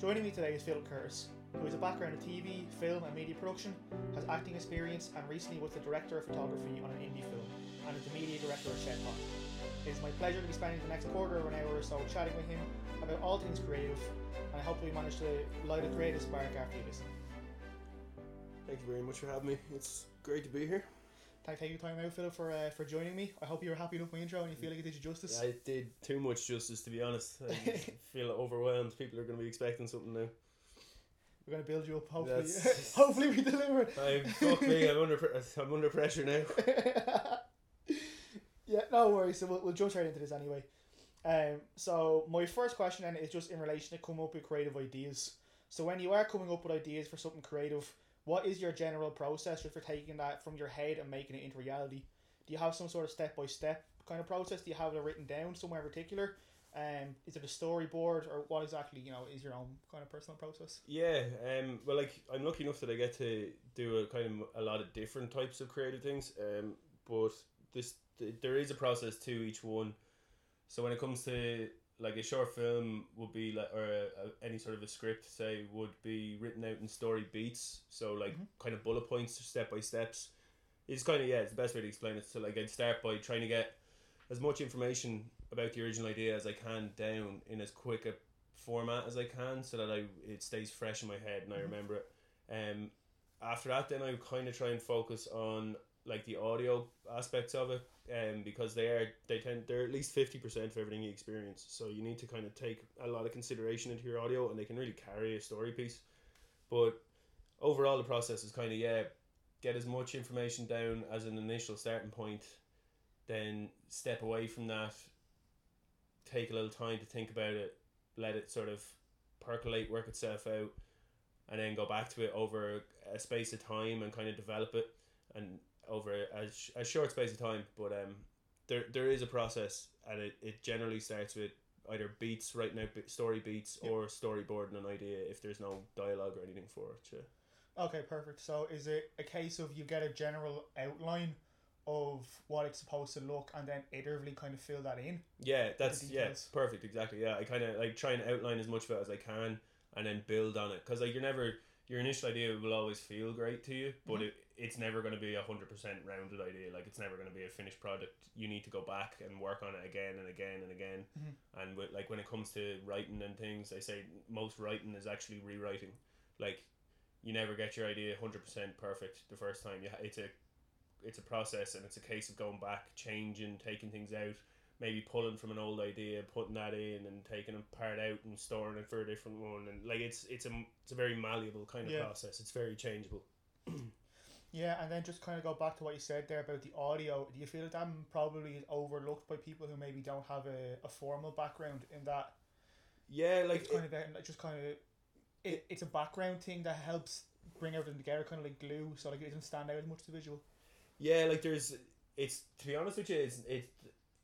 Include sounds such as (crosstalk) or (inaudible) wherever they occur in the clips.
Joining me today is Phil Curtis, who has a background in TV, film, and media production, has acting experience, and recently was the director of photography on an indie film, and is the media director of Shed Pot. It is my pleasure to be spending the next quarter of an hour or so chatting with him about all things creative, and I hope we manage to light a creative spark after you listen. Thank you very much for having me. It's great to be here. Thank you time out, Phil, for uh, for joining me. I hope you were happy with my intro and you feel like it did you justice. I did too much justice, to be honest. I (laughs) feel overwhelmed. People are going to be expecting something now. We're gonna build you up. Hopefully, (laughs) hopefully we deliver. (laughs) I fuck me. I'm under. I'm under pressure now. yeah, no worries. So we'll, we'll jump straight into this anyway. Um, so my first question then is just in relation to come up with creative ideas. So when you are coming up with ideas for something creative, what is your general process just for taking that from your head and making it into reality? Do you have some sort of step by step kind of process? Do you have it written down somewhere in particular? Um, is it a storyboard or what exactly you know is your own kind of personal process? Yeah. Um. Well, like I'm lucky enough that I get to do a kind of a lot of different types of creative things. Um. But this th- there is a process to each one. So when it comes to like a short film would be like or a, a, any sort of a script say would be written out in story beats. So like Mhm. kind of bullet points, step by steps. It's kind of yeah, it's the best way to explain it. So like I'd start by trying to get as much information about the original idea as I can down in as quick a format as I can, so that I it stays fresh in my head and I Mhm. remember it. Um, after that, then I would kind of try and focus on like the audio aspects of it, um, because they are they tend they're at least fifty percent of everything you experience. So you need to kind of take a lot of consideration into your audio, and they can really carry a story piece. But overall, the process is kind of yeah, get as much information down as an initial starting point, then step away from that. Take a little time to think about it, let it sort of percolate, work itself out, and then go back to it over a space of time and kind of develop it and over a, sh- a short space of time. But um, there there is a process, and it, it generally starts with either beats, writing out story beats, Yep. or storyboarding an idea if there's no dialogue or anything for it. Yeah. Okay, perfect. So is it a case of you get a general outline of what it's supposed to look and then iteratively kind of fill that in? Yeah, that's yeah, perfect. Exactly. Yeah, I kind of like try and outline as much of it as I can, and then build on it. Cause like you're never your initial idea will always feel great to you, but Mhm. it, it's never going to be a hundred percent rounded idea. Like it's never going to be a finished product. You need to go back and work on it again and again and again. Mhm. And with, like when it comes to writing and things, they say most writing is actually rewriting. Like you never get your idea hundred percent perfect the first time. You ha- it's a it's a process and it's a case of going back, changing, taking things out, maybe pulling from an old idea, putting that in, and taking a part out and storing it for a different one. And like it's it's a it's a very malleable kind of Yeah. process. It's very changeable. (clears throat) Yeah, and then just kind of go back to what you said there about the audio. Do you feel that that probably is overlooked by people who maybe don't have a, a formal background in that? Yeah, like It's kind of a, just kind of it, it's a background thing that helps bring everything together, kind of like glue, so like it doesn't stand out as much to the visual. Yeah, like there's it's to be honest with you, it's it's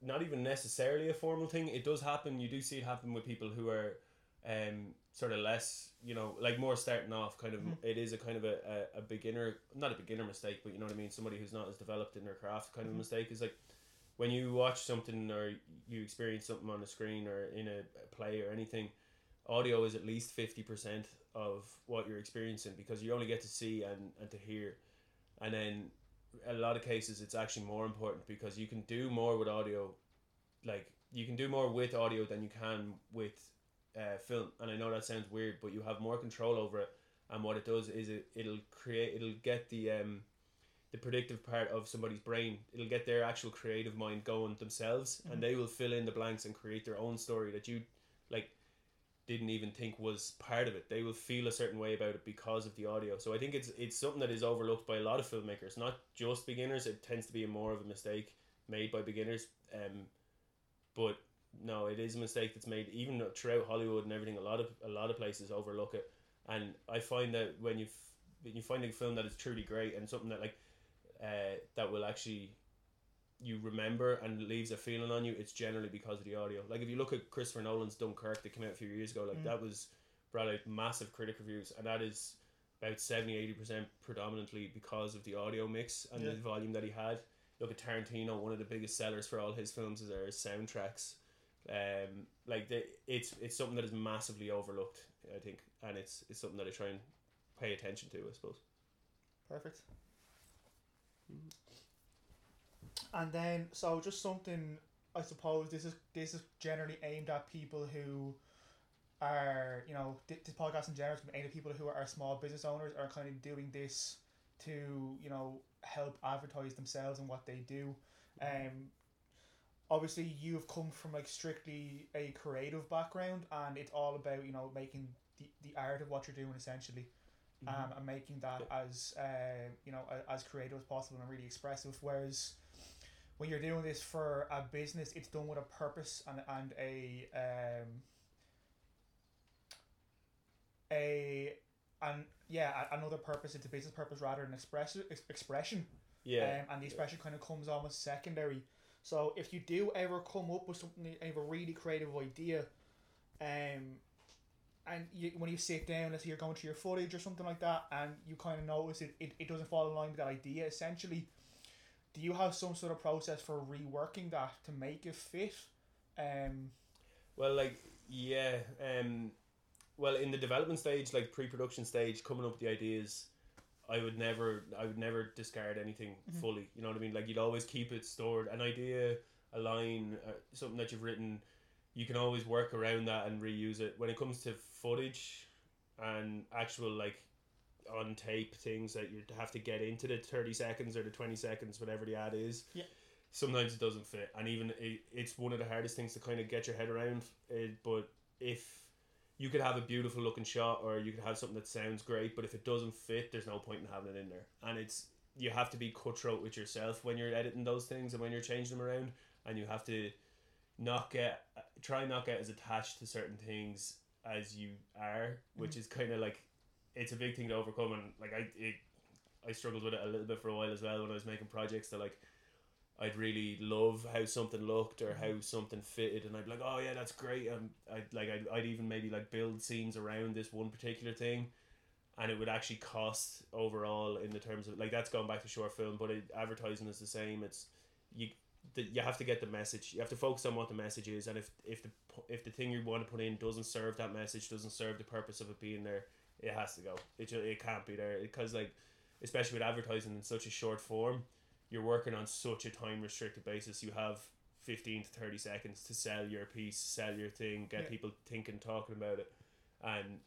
not even necessarily a formal thing. It does happen. You do see it happen with people who are um sort of less, you know, like more starting off. Kind of, Mhm. it is a kind of a, a, a beginner, not a beginner mistake, but you know what I mean. Somebody who's not as developed in their craft, kind of Mhm. a mistake is like when you watch something or you experience something on the screen or in a, play or anything. Audio is at least fifty percent of what you're experiencing because you only get to see and, and to hear, and then a lot of cases it's actually more important because you can do more with audio like you can do more with audio than you can with uh, film and i know that sounds weird but you have more control over it and what it does is it, it'll create it'll get the um the predictive part of somebody's brain it'll get their actual creative mind going themselves Mhm. and they will fill in the blanks and create their own story that you like didn't even think was part of it. They will feel a certain way about it because of the audio. So I think it's it's something that is overlooked by a lot of filmmakers, not just beginners. It tends to be more of a mistake made by beginners. Um, but no, it is a mistake that's made even throughout Hollywood and everything. A lot of a lot of places overlook it, and I find that when you when you find a film that is truly great and something that like uh, that will actually you remember and leaves a feeling on you, it's generally because of the audio. Like if you look at Christopher Nolan's Dunkirk that came out a few years ago, like Mm. that was brought out massive critic reviews, and that is about 70 80 percent predominantly because of the audio mix and Yeah. the volume that he had. Look at Tarantino, one of the biggest sellers for all his films is their soundtracks. Um, like the, it's it's something that is massively overlooked I think, and it's it's something that I try and pay attention to. I suppose. Perfect. And then, so just something I suppose this is this is generally aimed at people who are you know thi- this podcast in general is aimed at people who are small business owners are kind of doing this to you know help advertise themselves and what they do. Um, obviously you've come from like strictly a creative background and it's all about you know making the, the art of what you're doing essentially um, and making that as uh, you know as creative as possible and really expressive. Whereas when you're doing this for a business, it's done with a purpose and and a um, a and yeah a- another purpose. It's a business purpose rather than express ex- expression. Yeah. Um, and the expression kind of comes almost secondary. So if you do ever come up with something, have a really creative idea, um, and you, when you sit down, let's say you're going through your footage or something like that, and you kind of notice it, it, it doesn't fall in line with that idea, essentially, do you have some sort of process for reworking that to make it fit? Um, Well, like yeah, um, well in the development stage, like pre-production stage, coming up with the ideas, I would never, I would never discard anything Mhm. fully. You know what I mean? Like you'd always keep it stored. An idea, a line, uh, something that you've written, you can always work around that and reuse it. When it comes to footage and actual like on tape things that you have to get into the 30 seconds or the 20 seconds whatever the ad is Yeah. sometimes it doesn't fit and even it, it's one of the hardest things to kind of get your head around it, but if you could have a beautiful looking shot or you could have something that sounds great but if it doesn't fit there's no point in having it in there. And it's you have to be cutthroat with yourself when you're editing those things and when you're changing them around. And you have to not get try not get as attached to certain things as you are which mm-hmm. is kind of like it's a big thing to overcome. And like I it, I struggled with it a little bit for a while as well when I was making projects that like I'd really love how something looked or mm-hmm. how something fitted and I'd be like oh yeah that's great. And I'd like I'd, I'd even maybe like build scenes around this one particular thing and it would actually cost overall in the terms of like that's going back to short film but it, advertising is the same. It's you the, you have to get the message you have to focus on what the message is and if if the if the thing you want to put in doesn't serve that message doesn't serve the purpose of it being there it has to go. It, it can't be there because like especially with advertising in such a short form you're working on such a time restricted basis you have 15 to 30 seconds to sell your piece sell your thing get Yeah. people thinking talking about it and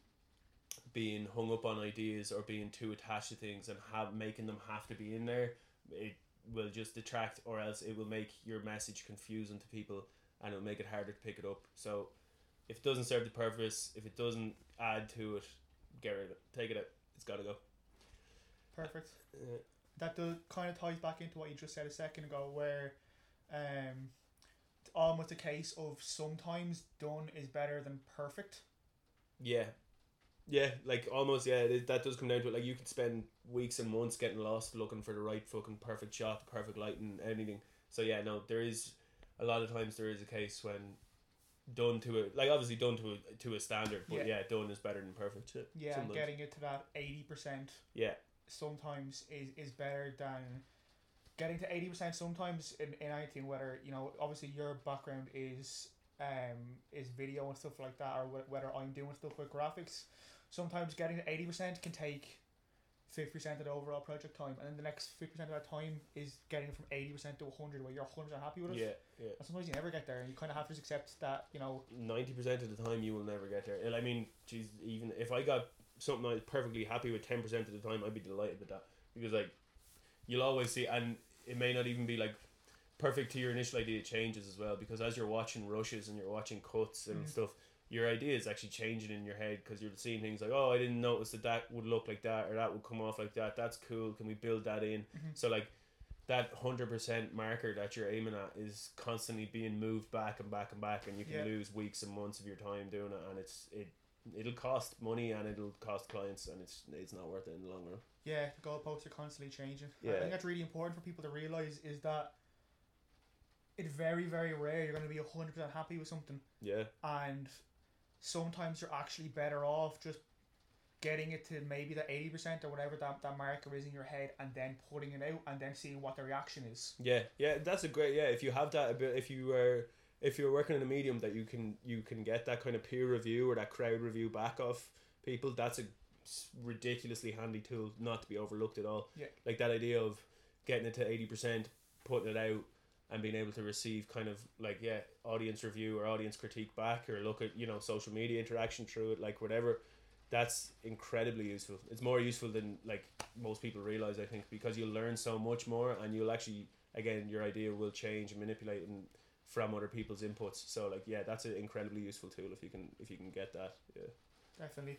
being hung up on ideas or being too attached to things and have making them have to be in there it will just detract or else it will make your message confusing to people and it'll make it harder to pick it up so if it doesn't serve the purpose if it doesn't add to it get rid of it take it out it's got to go perfect. Uh, that does kind of ties back into what you just said a second ago, where um, it's almost a case of sometimes done is better than perfect. Yeah. Yeah, like almost, yeah, it, that does come down to it. Like, you could spend weeks and months getting lost looking for the right fucking perfect shot, the perfect lighting, anything. So, yeah, no, there is a lot of times there is a case when done to a, like, obviously done to a, to a standard, but Yeah. yeah, done is better than perfect. Yeah, Yeah, sometimes. getting it to that eighty percent Yeah, sometimes is, is better than getting to eighty percent sometimes in, in anything. Whether you know, obviously your background is um is video and stuff like that, or wh- whether I'm doing stuff with graphics. Sometimes getting to eighty percent can take fifty percent of the overall project time, and then the next fifty percent of that time is getting from eighty percent to hundred, where you're hundred percent happy with it. yeah, yeah. And sometimes you never get there, and you kind of have to accept that you know. ninety percent of the time you will never get there. And I mean, geez, even if I got something I was perfectly happy with ten percent of the time, I'd be delighted with that because like you'll always see, and it may not even be like perfect to your initial idea. Changes as well because as you're watching rushes and you're watching cuts and Mhm. stuff. Your idea is actually changing in your head because you're seeing things like, oh, I didn't notice that that would look like that or that would come off like that. That's cool. Can we build that in? Mhm. So like that hundred percent marker that you're aiming at is constantly being moved back and back and back, and you can Yeah. lose weeks and months of your time doing it, and it's it it'll cost money and it'll cost clients, and it's it's not worth it in the long run. Yeah, the goalposts are constantly changing. Yeah. I think that's really important for people to realize is that it's very very rare you're going to be hundred percent happy with something, Yeah, and sometimes you're actually better off just getting it to maybe the eighty percent or whatever that, that marker is in your head, and then putting it out and then seeing what the reaction is. yeah, yeah. That's a great yeah. If you have that, if you are if you're working in a medium that you can you can get that kind of peer review or that crowd review back of people, that's a ridiculously handy tool not to be overlooked at all. Yeah. Like that idea of getting it to eighty percent, putting it out, and being able to receive kind of like yeah audience review or audience critique back or look at you know social media interaction through it like whatever that's incredibly useful it's more useful than like most people realize i think because you'll learn so much more and you'll actually again your idea will change and manipulate and from other people's inputs so like yeah that's an incredibly useful tool if you can if you can get that yeah Definitely.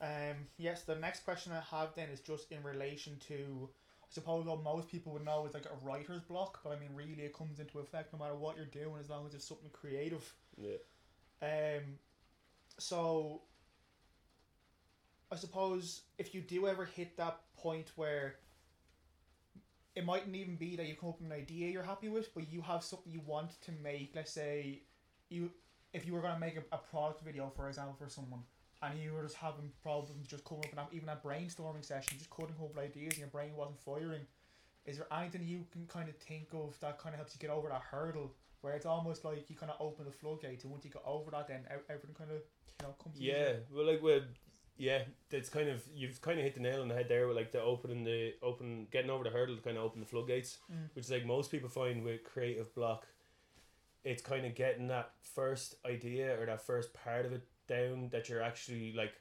Um, yes, the next question I have then is just in relation to, I suppose what most people would know is like a writer's block, but I mean, really, it comes into effect no matter what you're doing as long as it's something creative. yeah Um, so, I suppose if you do ever hit that point where it mightn't even be that you come up with an idea you're happy with, but you have something you want to make. Let's say you, if you were gonna make a, a product video, for example, for someone, and you were just having problems just coming up and even a brainstorming session, just couldn't come up with ideas, and your brain wasn't firing. Is there anything you can kind of think of that kind of helps you get over that hurdle? Where it's almost like you kind of open the floodgates, and once you get over that, then everything kind of you know comes. Yeah, well, like with yeah, that's kind of you've kind of hit the nail on the head there with like the opening the open getting over the hurdle to kind of open the floodgates, Mm. which is like most people find with creative block. It's kind of getting that first idea or that first part of it down that you're actually like,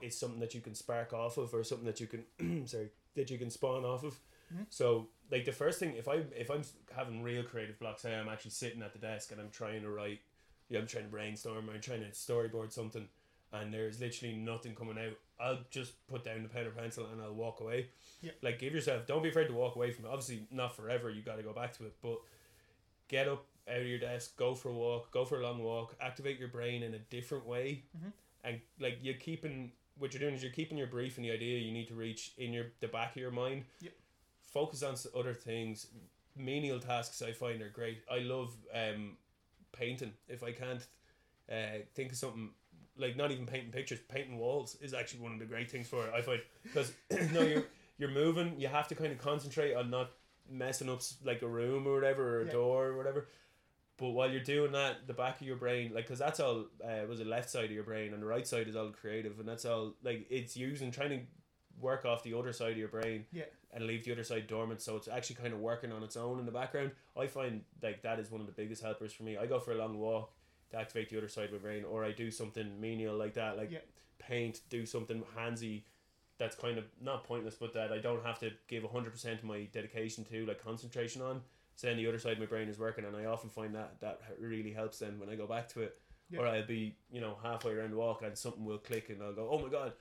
it's something that you can spark off of or something that you can (clears throat) sorry that you can spawn off of. Mhm. So like the first thing if I if I'm having real creative block, say I'm actually sitting at the desk and I'm trying to write, yeah, I'm trying to brainstorm or I'm trying to storyboard something and there's literally nothing coming out, I'll just put down the pen or pencil and I'll walk away. Yeah. Like give yourself don't be afraid to walk away from it. Obviously not forever, you gotta go back to it, but get up out of your desk, go for a walk, go for a long walk, activate your brain in a different way. Mhm. And like you're keeping what you're doing is you're keeping your brief and the idea you need to reach in your the back of your mind. Yep. Focus on other things. Menial tasks I find are great. I love um painting. If I can't uh, think of something like not even painting pictures, painting walls is actually one of the great things for it. I find because (clears throat) no, you're you're moving. You have to kind of concentrate on not messing up like a room or whatever or a Yeah. door or whatever. But while you're doing that, the back of your brain, like, cause that's all uh, was the left side of your brain, and the right side is all creative, and that's all like it's using trying to work off the other side of your brain Yeah. and leave the other side dormant so it's actually kind of working on its own in the background i find like that is one of the biggest helpers for me i go for a long walk to activate the other side of my brain or i do something menial like that like Yeah. paint do something handsy that's kind of not pointless but that i don't have to give 100% of my dedication to like concentration on so then the other side of my brain is working and i often find that that really helps then when i go back to it Yeah. or i'll be you know halfway around the walk and something will click and i'll go oh my god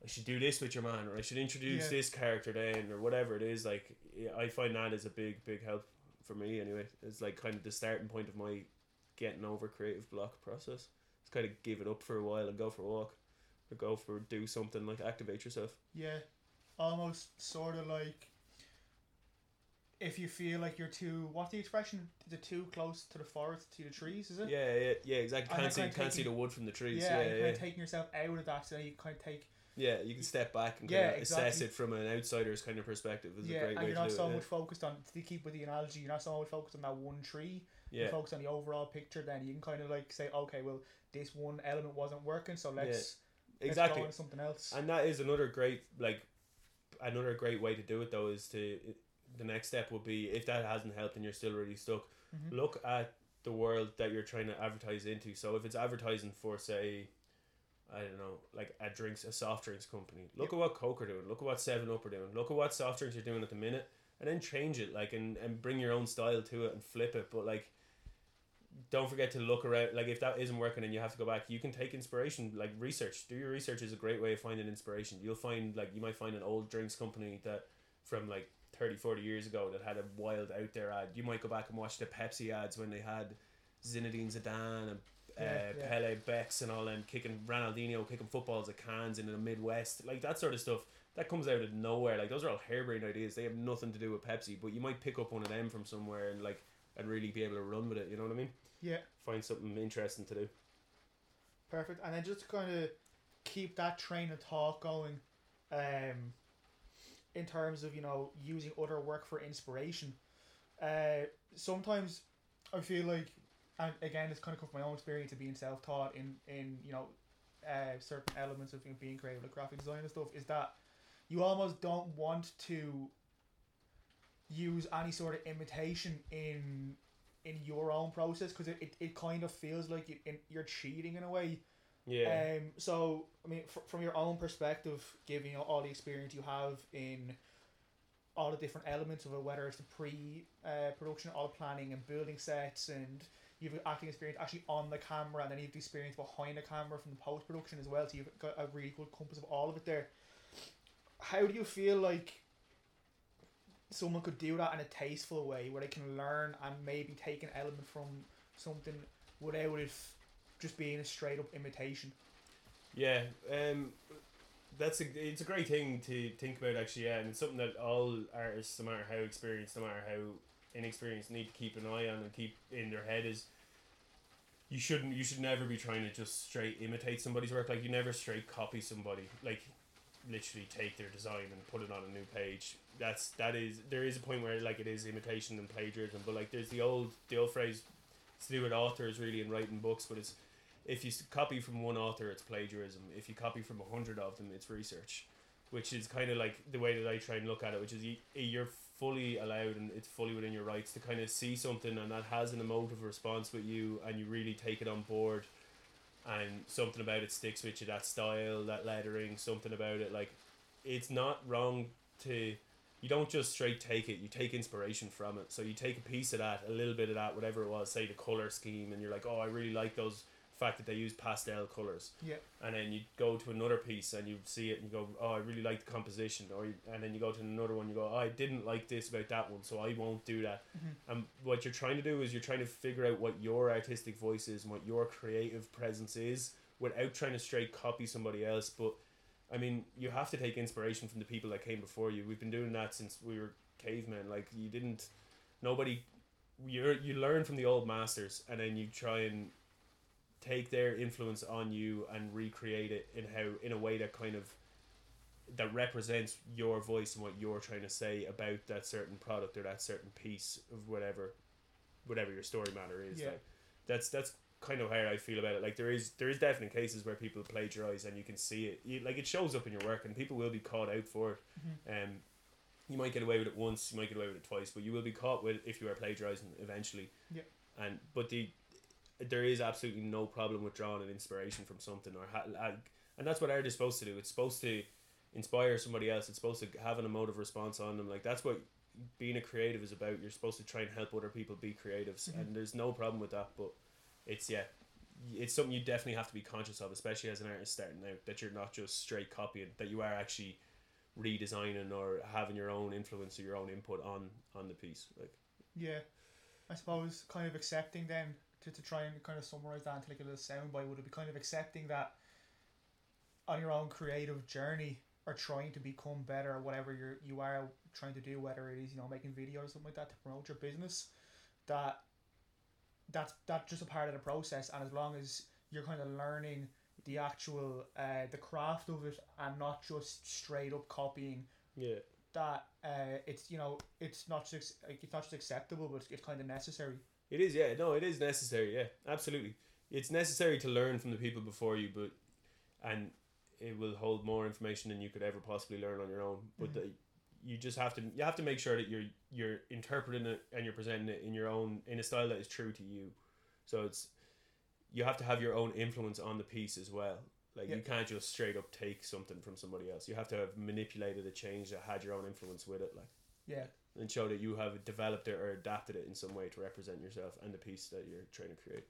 I should do this with your man, or I should introduce Yeah. this character then, or whatever it is. Like, yeah, I find that is a big, big help for me anyway. It's like kind of the starting point of my getting over creative block process. It's kind of give it up for a while and go for a walk, or go for do something like activate yourself. Yeah, almost sort of like if you feel like you're too. What's the expression? Is it too close to the forest to the trees? Is it? Yeah, yeah, yeah, exactly. Can't see, kinda can't see the wood from the trees. Yeah, Yeah, yeah, kind of taking yourself out of that, so you kind of take. yeah. You can step back and Yeah, kind of assess exactly. it from an outsider's kind of perspective. Is a yeah, great and way you're not so it. much focused on. To keep with the analogy, you're not so much focused on that one tree. Yeah. You focus on the overall picture. Then you can kind of like say, okay, well, this one element wasn't working, so let's let's exactly. go on something else. And that is another great like another great way to do it though is to the next step would be if that hasn't helped and you're still really stuck, Mhm. look at the world that you're trying to advertise into. So if it's advertising for say I don't know, like a drinks a soft drinks company. Look at what Coke are doing, look at what Seven Up are doing, look at what soft drinks are doing at the minute and then change it like and, and bring your own style to it and flip it. But like don't forget to look around like if that isn't working and you have to go back you can take inspiration like research do your research is a great way of finding inspiration you'll find like you might find an old drinks company that from like 30 40 years ago that had a wild out there ad you might go back and watch the pepsi ads when they had zinedine zidane and uh, Yeah, yeah. Pele, Becks, and all them kicking Ronaldinho kicking footballs at cans in the Midwest, like that sort of stuff. That comes out of nowhere. Like those are all harebrained ideas. They have nothing to do with Pepsi, but you might pick up one of them from somewhere and like and really be able to run with it. You know what I mean? Yeah, Find something interesting to do. perfect. And then just to kind of keep that train of thought going, um, in terms of you know using other work for inspiration. Uh, sometimes I feel like and again, it's kind of come from my own experience of being self taught in in you know, uh, certain elements of being creative, like graphic design and stuff. Is that you almost don't want to use any sort of imitation in in your own process because it, it, it kind of feels like it, it, you're cheating in a way. Yeah. Um. So I mean, fr- from your own perspective, given you know, all the experience you have in all the different elements of it, whether it's the pre uh, production, all the planning and building sets, and you've acting experience actually on the camera, and then you've the experience behind the camera from the post production as well. So you've got a really good compass of all of it there. How do you feel like someone could do that in a tasteful way, where they can learn and maybe take an element from something without it just being a straight up imitation? Yeah, um, that's a it's a great thing to think about actually. Yeah, and it's something that all artists, no matter how experienced, no matter how inexperienced, need to keep an eye on and keep in their head is. You shouldn't. You should never be trying to just straight imitate somebody's work. Like you never straight copy somebody. Like, literally take their design and put it on a new page. That's that is there is a point where like it is imitation and plagiarism. But like there's the old the old phrase, to do with authors really in writing books. But it's if you copy from one author, it's plagiarism. If you copy from a hundred of them, it's research, which is kind of like the way that I try and look at it. Which is you, you're fully allowed and it's fully within your rights to kind of see something and that has an emotive response with you, and you really take it on board, and something about it sticks with you. That style, that lettering, something about it, like it's not wrong to. You don't just straight take it. You take inspiration from it. So you take a piece of that, a little bit of that, whatever it was, say the color scheme, and you're like, oh, I really like those fact that they use pastel colors Yeah. and then you go to another piece and you see it and you go oh I really like the composition or you, and then you go to another one you go oh, I didn't like this about that one so I won't do that Mhm. and what you're trying to do is you're trying to figure out what your artistic voice is and what your creative presence is without trying to straight copy somebody else but I mean you have to take inspiration from the people that came before you we've been doing that since we were cavemen like you didn't nobody you you learn from the old masters and then you try and take their influence on you and recreate it in how in a way that kind of that represents your voice and what you're trying to say about that certain product or that certain piece of whatever whatever your story matter is Yeah. like that's that's kind of how I feel about it like there is there is definite cases where people plagiarize and you can see it you, like it shows up in your work and people will be caught out for it Mhm. um you might get away with it once you might get away with it twice but you will be caught with it if you are plagiarizing eventually Yeah. and but the there is absolutely no problem with drawing an inspiration from something or ha- like, and that's what art is supposed to do. It's supposed to inspire somebody else. It's supposed to have an emotive response on them. Like that's what being a creative is about. You're supposed to try and help other people be creatives Mhm. and there's no problem with that but it's yeah it's something you definitely have to be conscious of especially as an artist starting out that you're not just straight copying that you are actually redesigning or having your own influence or your own input on on the piece like. Yeah, I suppose kind of accepting then to, to try and kind of summarize that into like a little soundbite would it be kind of accepting that on your own creative journey or trying to become better or whatever you're you are trying to do whether it is you know making videos or something like that to promote your business that that's that's just a part of the process. And as long as you're kind of learning the actual uh, the craft of it and not just straight up copying yeah. that uh, it's you know it's not just like, it's not just acceptable but it's kind of necessary It is, yeah. No, it is necessary. Yeah, absolutely. It's necessary to learn from the people before you, but and it will hold more information than you could ever possibly learn on your own. But Mhm. the, you just have to you have to make sure that you're you're interpreting it and you're presenting it in your own in a style that is true to you. So it's you have to have your own influence on the piece as well. Like Yeah. you can't just straight up take something from somebody else. You have to have manipulated a change that had your own influence with it. Like yeah and show that you have developed it or adapted it in some way to represent yourself and the piece that you're trying to create.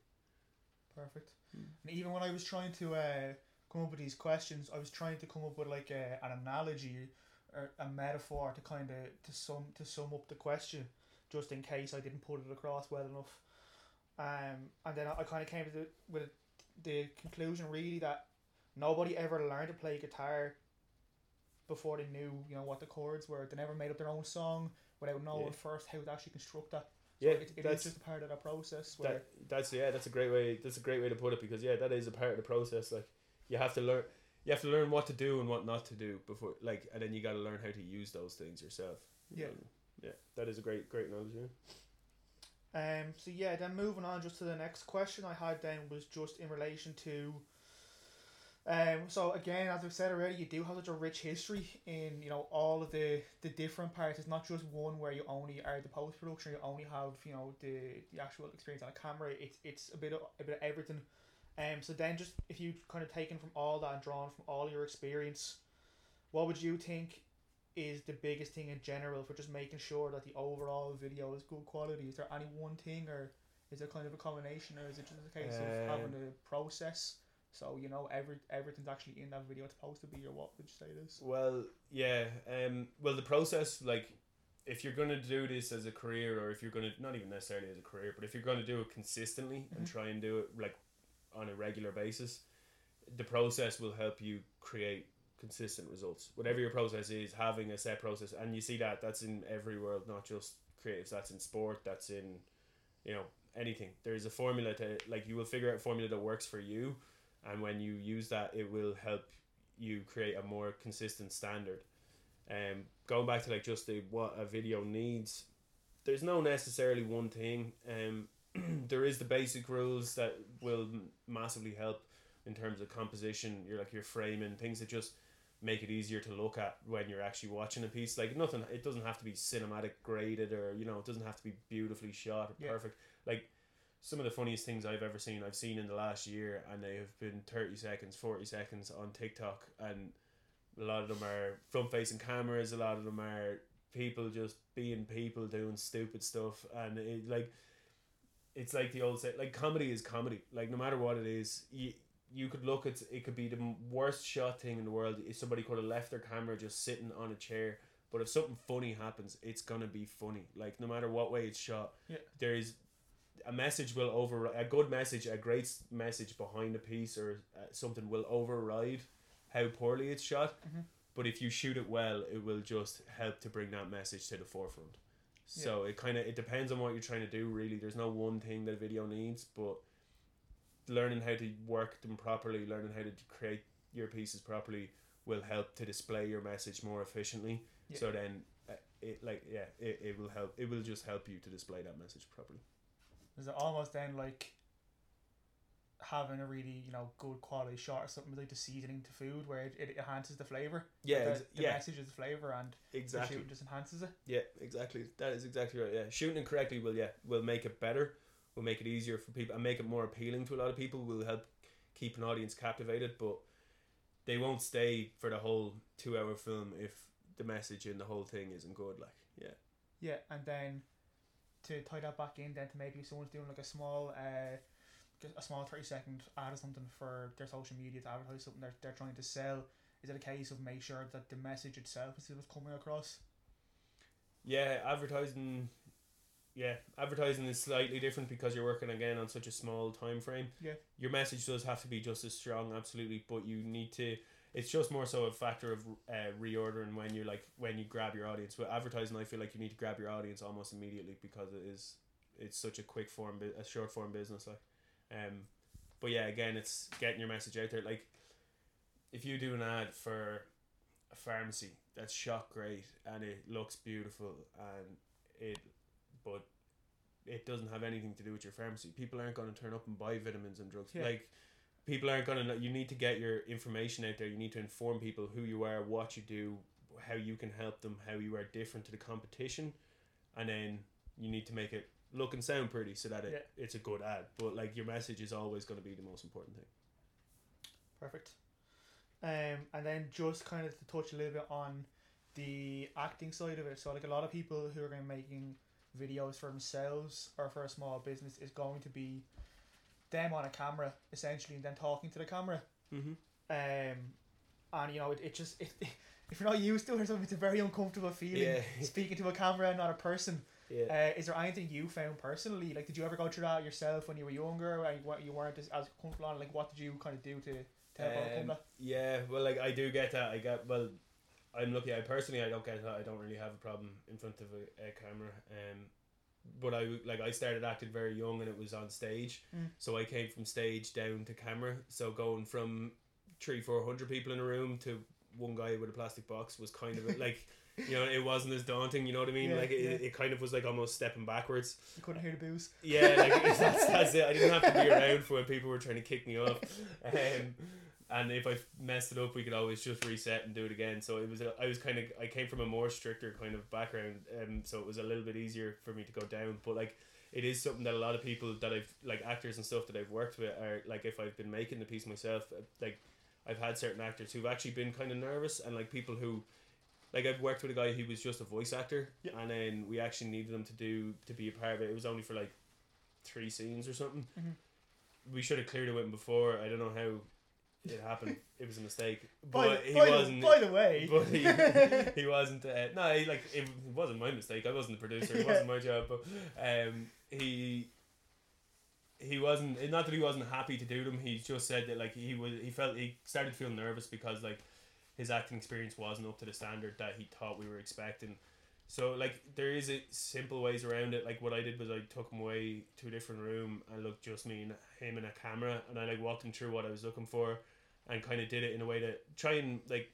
perfect Hmm. and even when I was trying to uh, come up with these questions I was trying to come up with like a, an analogy or a metaphor to kind of to sum to sum up the question just in case I didn't put it across well enough um, and then I, I kind of came to the, with the conclusion really that nobody ever learned to play guitar before they knew you know what the chords were they never made up their own song without knowing Yeah. first how to actually construct that Yeah, it, it that's just a part of that process where that. That's yeah. That's a great way. That's a great way to put it because yeah, that is a part of the process. Like you have to learn. You have to learn what to do and what not to do before, like, and then you got to learn how to use those things yourself. Yeah. Um, yeah. That is a great, great knowledge. Yeah. Um. So yeah, then moving on just to the next question I had then was just in relation to. Um. So again, as I've said already, you do have such a rich history in you know all of the the different parts. It's not just one where you only are the post production. You only have you know the the actual experience on a camera. It's it's a bit of a bit of everything. Um. So then, just if you kind of taken from all that and drawn from all your experience, what would you think is the biggest thing in general for just making sure that the overall video is good quality? Is there any one thing, or is it kind of a combination, or is it just a case of Um, having a process? So you know every everything's actually in that video it's supposed to be, your what would you say it is? Well, yeah. Um. Well, the process, like, if you're gonna do this as a career, or if you're gonna not even necessarily as a career, but if you're gonna do it consistently and Mhm. try and do it like on a regular basis, the process will help you create consistent results. Whatever your process is, having a set process, and you see that that's in every world, not just creatives. That's in sport. That's in, you know, anything. There's a formula to like you will figure out a formula that works for you, and when you use that, it will help you create a more consistent standard. Um, going back to like just the what a video needs, there's no necessarily one thing. Um, (clears throat) there is the basic rules that will massively help in terms of composition. You're like your framing things that just make it easier to look at when you're actually watching a piece. Like nothing, it doesn't have to be cinematic graded or you know it doesn't have to be beautifully shot or Yeah. perfect. Like some of the funniest things I've ever seen, I've seen in the last year, and they have been thirty seconds, forty seconds on TikTok, and a lot of them are front facing cameras. A lot of them are people just being people doing stupid stuff, and it like it's like the old say like comedy is comedy. Like no matter what it is, you you could look at it could be the worst shot thing in the world. If somebody could have left their camera just sitting on a chair. But if something funny happens, it's gonna be funny. Like no matter what way it's shot, Yeah. there is a message will over a good message, a great message behind a piece or uh, something will override how poorly it's shot. Mhm. But if you shoot it well, it will just help to bring that message to the forefront. So it kind of it depends on what you're trying to do. Really, there's no one thing that a video needs, but learning how to work them properly, learning how to create your pieces properly, will help to display your message more efficiently. Yeah. So then, uh, it like yeah, it, it will help. It will just help you to display that message properly. Is it almost then like having a really you know good quality shot or something like the seasoning to food where it, it enhances the flavor? Yeah, the, ex- the yeah, message is the flavor and the exactly. shooting just enhances it. Yeah, exactly. That is exactly right. Yeah, shooting correctly will yeah will make it better. Will make it easier for people and make it more appealing to a lot of people. Will help keep an audience captivated, but they won't stay for the whole two hour film if the message in the whole thing isn't good. Like yeah, Yeah, and then to tie that back in, then to maybe someone's doing like a small, uh, a small thirty second ad or something for their social media to advertise something they're, they're trying to sell. Is it a case of make sure that the message itself is what's coming across? yeah. Advertising, yeah, advertising is slightly different because you're working again on such a small time frame. Yeah. your message does have to be just as strong, absolutely, but you need to. It's just more so a factor of uh, reordering when you're like when you grab your audience. With advertising, I feel like you need to grab your audience almost immediately because it is it's such a quick form, a short form business. Like, um, but yeah, again, it's getting your message out there. Like, if you do an ad for a pharmacy that's shot great and it looks beautiful and it, but it doesn't have anything to do with your pharmacy. People aren't going to turn up and buy vitamins and drugs. Yeah. Like people aren't going to. know. You need to get your information out there. You need to inform people who you are, what you do, how you can help them, how you are different to the competition, and then you need to make it look and sound pretty so that it, it's a good ad. But like your message is always going to be the most important thing. Perfect. Um, and then just kind of to touch a little bit on the acting side of it. So like a lot of people who are going to be making videos for themselves or for a small business is going to be them on a camera essentially and then talking to the camera. Mm-hmm. Um, and you know it, it just it, (laughs) if you're not used to it or something, it's a very uncomfortable feeling Yeah. (laughs) speaking to a camera and not a person. Yeah. Uh, is there anything you found personally? Like, did you ever go through that yourself when you were younger and what you weren't as, as comfortable on? Like, what did you kind of do to, to help overcome Um, that? yeah, well, like I do get that. I get well. I'm lucky. I personally, I don't get that. I don't really have a problem in front of a, a camera. Um, but I like I started acting very young, and it was on stage. Mm. So I came from stage down to camera. So going from three, four hundred people in a room to one guy with a plastic box was kind of (laughs) like you know, it wasn't as daunting. You know what I mean? Yeah, like it, yeah. it kind of was like almost stepping backwards. You couldn't hear the boos. Yeah, like (laughs) that's, that's it. I didn't have to be (laughs) around for when people were trying to kick me off. Um, and if I messed it up, we could always just reset and do it again. So it was a, I was kind of I came from a more stricter kind of background, um, so it was a little bit easier for me to go down. But like it is something that a lot of people that I've like actors and stuff that I've worked with are like if I've been making the piece myself, uh, like I've had certain actors who've actually been kind of nervous and like people who like I've worked with a guy who was just a voice actor Yeah. and then we actually needed him to do to be a part of it. It was only for like three scenes or something. Mhm. We should have cleared it with him before. I don't know how it happened. it was a mistake, By, but the, he by, wasn't. the, by the way, but he, (laughs) he wasn't. Uh, no, he, like it wasn't my mistake. I wasn't the producer. It Yeah. wasn't my job. But um, he he wasn't. Not that he wasn't happy to do them. He just said that like he was. He felt he started to feel nervous because like his acting experience wasn't up to the standard that he thought we were expecting. So like there is a simple ways around it. Like what I did was I took him away to a different room and looked just me and him and a camera and I like walked him through what I was looking for and kind of did it in a way to try and like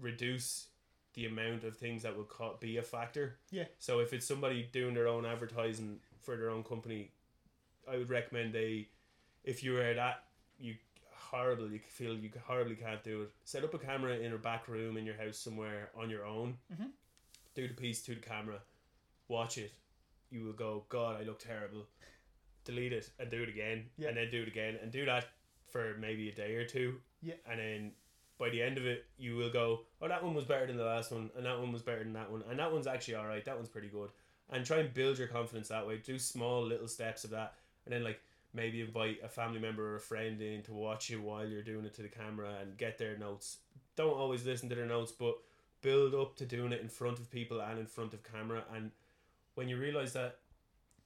reduce the amount of things that would ca- be a factor. Yeah. So if it's somebody doing their own advertising for their own company, I would recommend they, if you are that you horribly feel you horribly can't do it, set up a camera in a back room in your house somewhere on your own. Mhm. Do the piece to the camera, watch it. You will go, God, I look terrible. Delete it and do it again, Yeah. and then do it again, and do that for maybe a day or two. Yeah. And then by the end of it, you will go, oh, that one was better than the last one, and that one was better than that one, and that one's actually all right. That one's pretty good. And try and build your confidence that way. Do small little steps of that, and then like maybe invite a family member or a friend in to watch you while you're doing it to the camera and get their notes. Don't always listen to their notes, but build up to doing it in front of people and in front of camera. And when you realize that,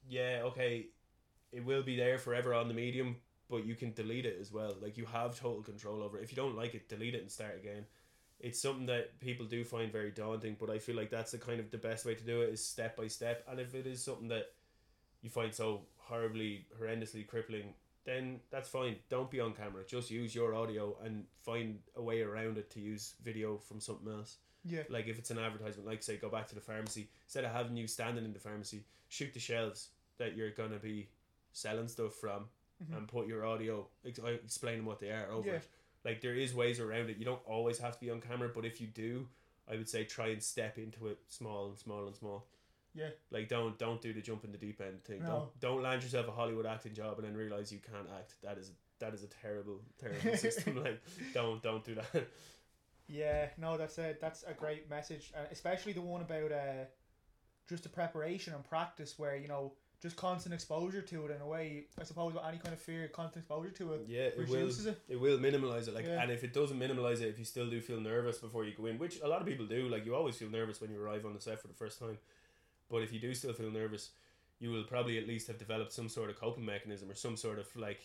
yeah, okay, it will be there forever on the medium, but you can delete it as well. Like you have total control over it. If you don't like it, delete it and start again. It's something that people do find very daunting, but I feel like that's the kind of the best way to do it is step by step. And if it is something that you find so horribly, horrendously crippling, then that's fine. Don't be on camera. Just use your audio and find a way around it to use video from something else. Yeah, Like if it's an advertisement, like say go back to the pharmacy, instead of having you standing in the pharmacy, shoot the shelves that you're gonna be selling stuff from Mhm. and put your audio ex- uh, explaining what they are over Yeah. it. Like there is ways around it. You don't always have to be on camera, but if you do, I would say try and step into it small and small and small. yeah, Like don't don't do the jump in the deep end thing. No. Don't don't land yourself a Hollywood acting job and then realize you can't act. That is that is a terrible terrible (laughs) system. Like don't don't do that. Yeah. No, that's a that's a great message, uh, especially the one about uh, just the preparation and practice, where you know just constant exposure to it in a way. I suppose with any kind of fear, constant exposure to it Yeah, it will it. it will minimize it. Like Yeah. and if it doesn't minimize it, if you still do feel nervous before you go in, which a lot of people do, like you always feel nervous when you arrive on the set for the first time. But if you do still feel nervous, you will probably at least have developed some sort of coping mechanism or some sort of like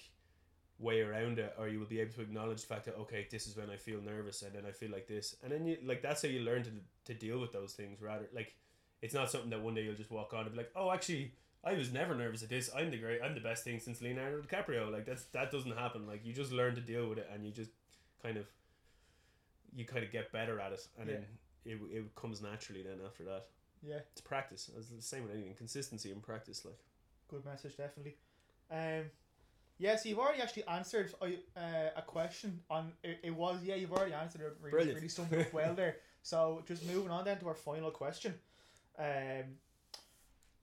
way around it or you will be able to acknowledge the fact that okay this is when I feel nervous and then I feel like this. And then you like that's how you learn to to deal with those things rather like it's not something that one day you'll just walk on and be like oh actually I was never nervous at this. I'm the great I'm the best thing since Leonardo DiCaprio. Like that's that doesn't happen. Like you just learn to deal with it and you just kind of you kind of get better at it and Yeah. then it, it comes naturally then after that. Yeah, it's practice. It's the same with anything. Consistency and practice like. Good message, definitely. Um, yeah, so you've already actually answered uh, uh, a question on it, it was yeah you've already answered it really, Brilliant. really summed up well there. (laughs) So just moving on then to our final question. Um,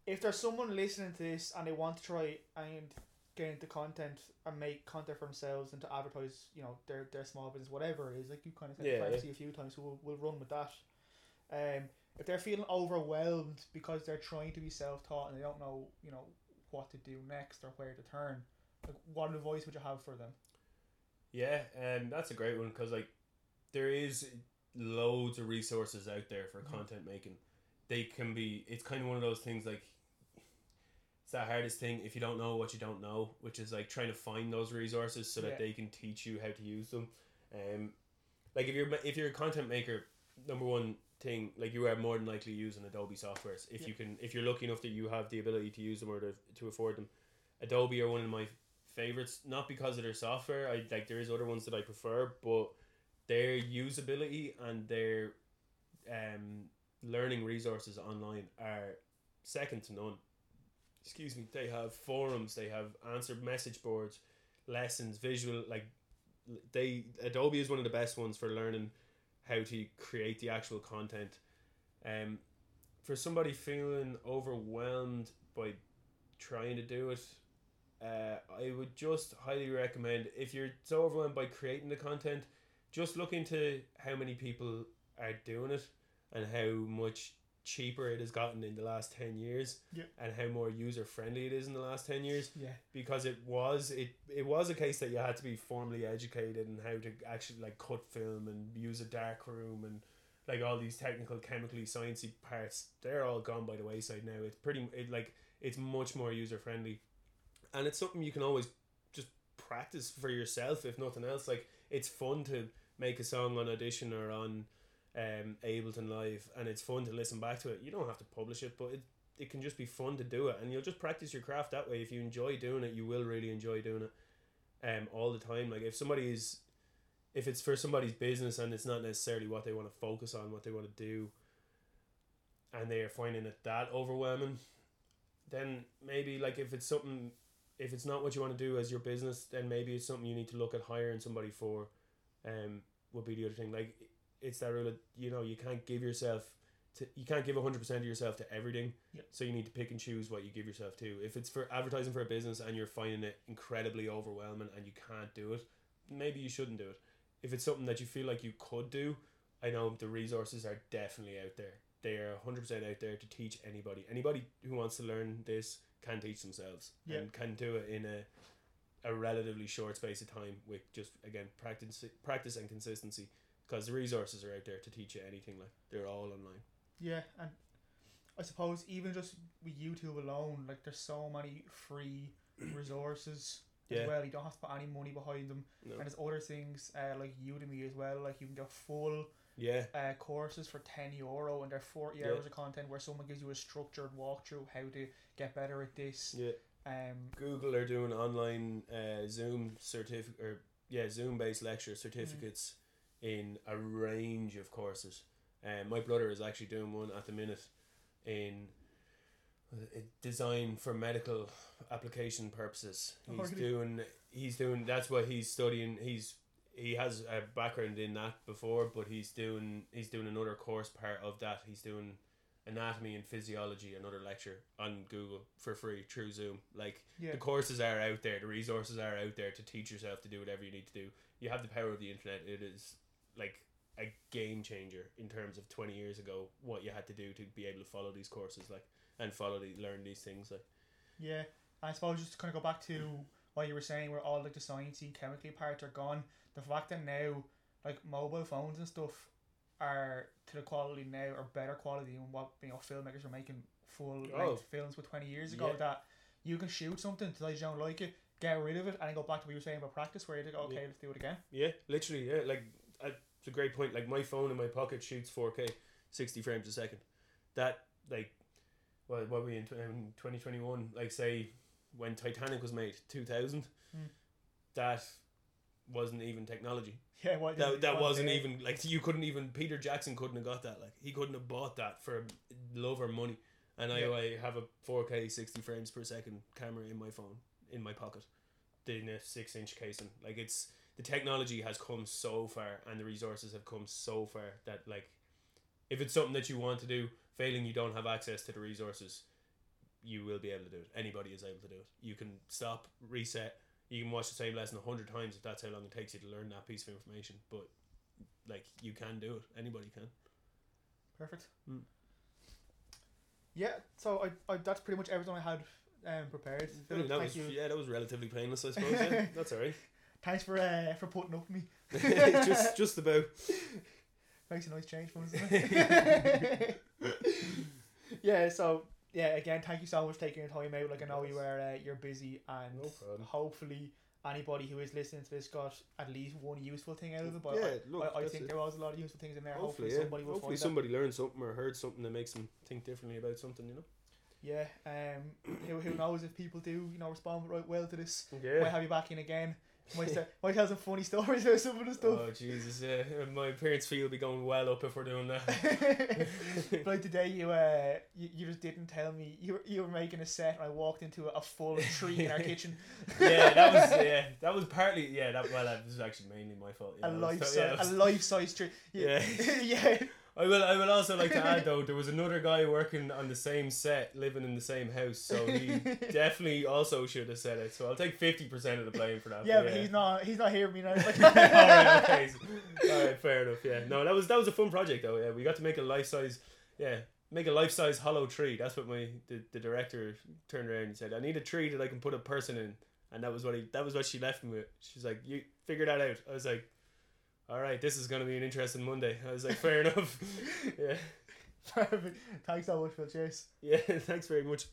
if there's someone listening to this and they want to try and get into content and make content for themselves and to advertise, you know, their their small business, whatever it is, like you kind of said Yeah, privacy a few times, so we'll, we'll run with that. Um, if they're feeling overwhelmed because they're trying to be self taught and they don't know, you know, what to do next or where to turn, like what advice would you have for them? Yeah, um, that's a great one because like there is loads of resources out there for Mhm. content making. They can be. It's kind of one of those things like it's the hardest thing if you don't know what you don't know, which is like trying to find those resources so that they can teach you how to use them. Um, like if you're if you're a content maker, number one thing like you are more than likely using Adobe softwares if Yeah. you can if you're lucky enough that you have the ability to use them or to, to afford them. Adobe are one of my favorites, not because of their software. I like there is other ones that I prefer, but their usability and their um learning resources online are second to none. Excuse me. They have forums. They have answered message boards, lessons, visual. Like they Adobe is one of the best ones for learning how to create the actual content. Um, for somebody feeling overwhelmed by trying to do it, uh, I would just highly recommend if you're so overwhelmed by creating the content, just look into how many people are doing it and how much cheaper it has gotten in the last 10 years Yeah. and how more user friendly it is in the last 10 years Yeah. because it was it it was a case that you had to be formally educated in how to actually like cut film and use a dark room and like all these technical chemically sciencey parts they're all gone by the wayside now it's pretty it like it's much more user friendly and it's something you can always just practice for yourself if nothing else. Like it's fun to make a song on audition or on um ableton live and it's fun to listen back to it. You don't have to publish it but it it can just be fun to do it and you'll just practice your craft that way. If you enjoy doing it you will really enjoy doing it um all the time. Like if somebody is if it's for somebody's business and it's not necessarily what they want to focus on what they want to do and they are finding it that overwhelming then maybe like if it's something if it's not what you want to do as your business then maybe it's something you need to look at hiring somebody for um would be the other thing. Like it's that rule that you know you can't give yourself to you can't give 100% of yourself to everything. Yeah. so you need to pick and choose what you give yourself to. If it's for advertising for a business and you're finding it incredibly overwhelming and you can't do it maybe you shouldn't do it. If it's something that you feel like you could do i know the resources are definitely out there. They are 100% out there to teach anybody. Anybody who wants to learn this can teach themselves Yeah. and can do it in a a relatively short space of time with just again practice practice and consistency because the resources are out there to teach you anything like they're all online Yeah, and I suppose even just with YouTube alone, like there's so many free (clears throat) resources Yeah. as well. You don't have to put any money behind them. no. And there's other things uh, like Udemy as well. Like you can get full yeah. Uh, courses for ten euro, and they're forty Yeah. hours of content where someone gives you a structured walkthrough how to get better at this. yeah. Um, google are doing online uh, zoom certificate or yeah zoom based lecture certificates in a range of courses. And my brother is actually doing one at the minute in uh, design for medical application purposes. Oh, he's doing he's doing that's what he's studying. He's he has a background in that before but he's doing he's doing another course part of that. He's doing anatomy and physiology another lecture on google for free through zoom. Like yeah, the courses are out there the resources are out there to teach yourself to do whatever you need to do. You have the power of the internet. It is like a game changer in terms of 20 years ago what you had to do to be able to follow these courses like and follow the learn these things like. Yeah. I suppose just to kind of go back to what you were saying, where all like the sciencey and chemically parts are gone. The fact that now, like mobile phones and stuff, are to the quality now or better quality than what you know filmmakers were making full length Oh. films with twenty years ago. Yeah. That you can shoot something, decide you don't like it, get rid of it, and then go back to what you were saying about practice, where you go, okay, Yeah. let's do it again. yeah literally yeah like it's a great point like my phone in my pocket shoots 4k 60 frames a second that like what, what were we in, in 2021 like say when titanic was made 2000 Mm. that wasn't even technology. (laughs) Yeah, what that, that wasn't yeah. even like you couldn't even Peter Jackson couldn't have got that. Like he couldn't have bought that for love or money. And I, I have a 4k 60 frames per second camera in my phone in my pocket in a 6 inch casing. Like it's the technology has come so far and the resources have come so far that like if it's something that you want to do failing you don't have access to the resources you will be able to do it. Anybody is able to do it. You can stop reset you can watch the same lesson a hundred times if that's how long it takes you to learn that piece of information. But like you can do it. Anybody can. Perfect. Mm. Yeah, so I, I that's pretty much everything I had um, prepared. Philip, that was you. yeah, that was relatively painless, I (laughs) suppose. Yeah, that's alright. Thanks for uh, for putting up with me. (laughs) just just about. Makes a nice change for us. (laughs) yeah. So yeah, again, thank you so much for taking your time out. Like I know you are uh, you're busy, and No hopefully anybody who is listening to this got at least one useful thing out of it. But yeah, I, look, I, I think it. there was a lot of useful things in there. Hopefully, Hopefully, yeah. somebody will Hopefully find somebody learned something or heard something that makes them think differently about something. You know. Yeah. Um. (coughs) Who, who knows if people do you know respond right well to this? Yeah. Might have you back in again. Might, (laughs) start, might tell some funny stories (laughs) about some of the stuff. Oh Jesus, yeah. My parents' fee will be going well up if we're doing that. but (laughs) like today, you uh, you, you just didn't tell me you were, you were making a set, and I walked into a, a full tree in our kitchen. yeah, that was yeah, that was partly yeah. That well, that was actually mainly my fault. a Yeah, that life was- size, yeah, was- a life size tree. Yeah. yeah. I will. I will also like to add though, there was another guy working on the same set, living in the same house, so he (laughs) definitely also should have said it. So I'll take fifty percent of the blame for that. Yeah, but he's not. He's not hearing me now. Like, (laughs) all right, okay. All right, fair enough. Yeah, no, that was that was a fun project though. Yeah, we got to make a life size. Yeah, make a life size hollow tree. That's what my the, the director turned around and said. I need a tree that I can put a person in, and that was what he that was what she left me with. She's like, you figure that out. I was like, all right, this is gonna be an interesting Monday. I was like, fair (laughs) enough. (laughs) Yeah, Perfect. Thanks so much, Phil. Cheers. yeah. (laughs) Thanks very much.